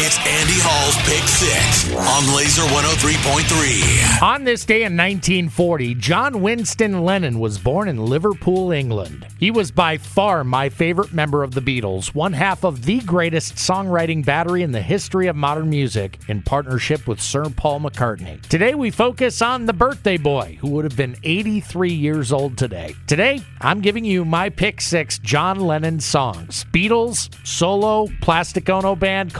It's Andy Hall's Pick Six on Laser 103.3. On this day in 1940, John Winston Lennon was born in Liverpool, England. He was by far my favorite member of the Beatles, one half of the greatest songwriting battery in the history of modern music, in partnership with Sir Paul McCartney. Today we focus on the birthday boy, who would have been 83 years old today. Today, I'm giving you my pick six John Lennon songs Beatles, solo, Plastic Ono Band,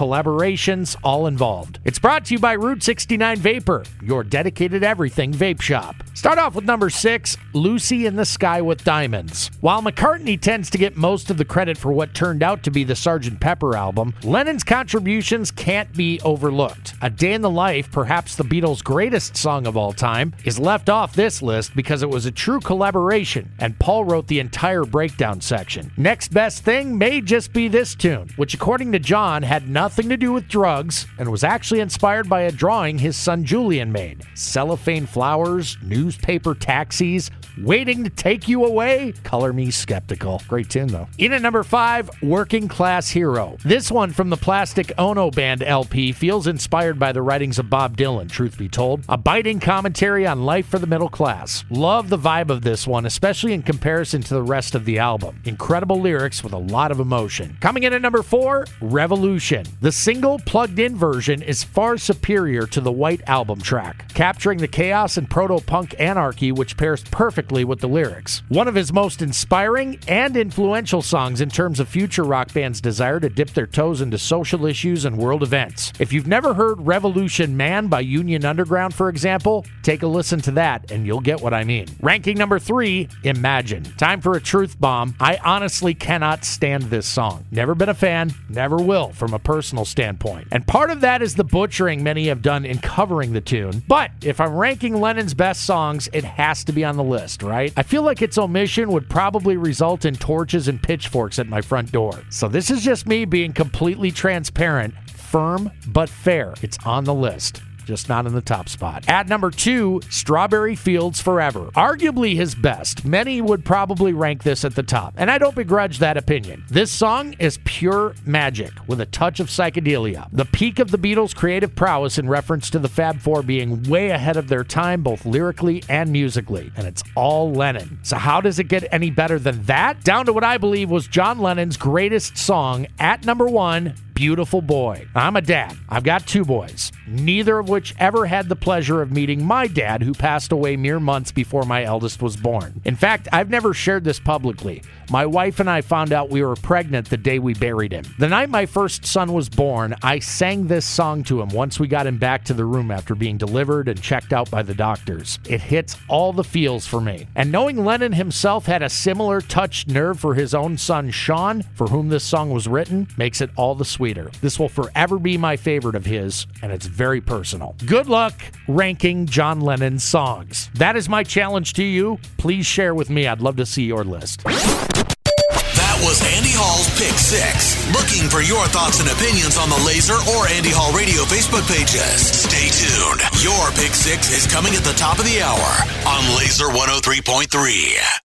all involved. It's brought to you by Route 69 Vapor, your dedicated everything vape shop. Start off with number six, Lucy in the Sky with Diamonds. While McCartney tends to get most of the credit for what turned out to be the Sgt. Pepper album, Lennon's contributions can't be overlooked. A Day in the Life, perhaps the Beatles' greatest song of all time, is left off this list because it was a true collaboration, and Paul wrote the entire breakdown section. Next best thing may just be this tune, which, according to John, had nothing to do with drugs and was actually inspired by a drawing his son Julian made. Cellophane flowers, newspaper taxis, waiting to take you away? Color me skeptical. Great tune, though. In at number five, Working Class Hero. This one from the Plastic Ono Band LP feels inspired by the writings of Bob Dylan, truth be told. A biting commentary on life for the middle class. Love the vibe of this one, especially in comparison to the rest of the album. Incredible lyrics with a lot of emotion. Coming in at number four, Revolution. The single plugged in version is far superior to the white album track, capturing the chaos and proto punk anarchy which pairs perfectly with the lyrics. One of his most inspiring and influential songs in terms of future rock bands' desire to dip their toes into social issues and world events. If you've never heard Revolution Man by Union Underground, for example, take a listen to that and you'll get what I mean. Ranking number three, Imagine. Time for a truth bomb. I honestly cannot stand this song. Never been a fan, never will from a personal standpoint. And part of that is the butchering many have done in covering the tune. But if I'm ranking Lennon's best songs, it has to be on the list, right? I feel like its omission would probably result in torches and pitchforks at my front door. So this is just me being completely transparent, firm but fair. It's on the list just not in the top spot. At number two, Strawberry Fields Forever. Arguably his best. Many would probably rank this at the top, and I don't begrudge that opinion. This song is pure magic with a touch of psychedelia. The peak of the Beatles' creative prowess in reference to the Fab Four being way ahead of their time, both lyrically and musically, and it's all Lennon. So, how does it get any better than that? Down to what I believe was John Lennon's greatest song at number one beautiful boy. I'm a dad. I've got two boys, neither of which ever had the pleasure of meeting my dad, who passed away mere months before my eldest was born. In fact, I've never shared this publicly. My wife and I found out we were pregnant the day we buried him. The night my first son was born, I sang this song to him once we got him back to the room after being delivered and checked out by the doctors. It hits all the feels for me. And knowing Lennon himself had a similar touched nerve for his own son Sean, for whom this song was written, makes it all the sweeter. This will forever be my favorite of his, and it's very personal. Good luck ranking John Lennon's songs. That is my challenge to you. Please share with me. I'd love to see your list. That was Andy Hall's Pick Six. Looking for your thoughts and opinions on the Laser or Andy Hall Radio Facebook pages. Stay tuned. Your Pick Six is coming at the top of the hour on Laser 103.3.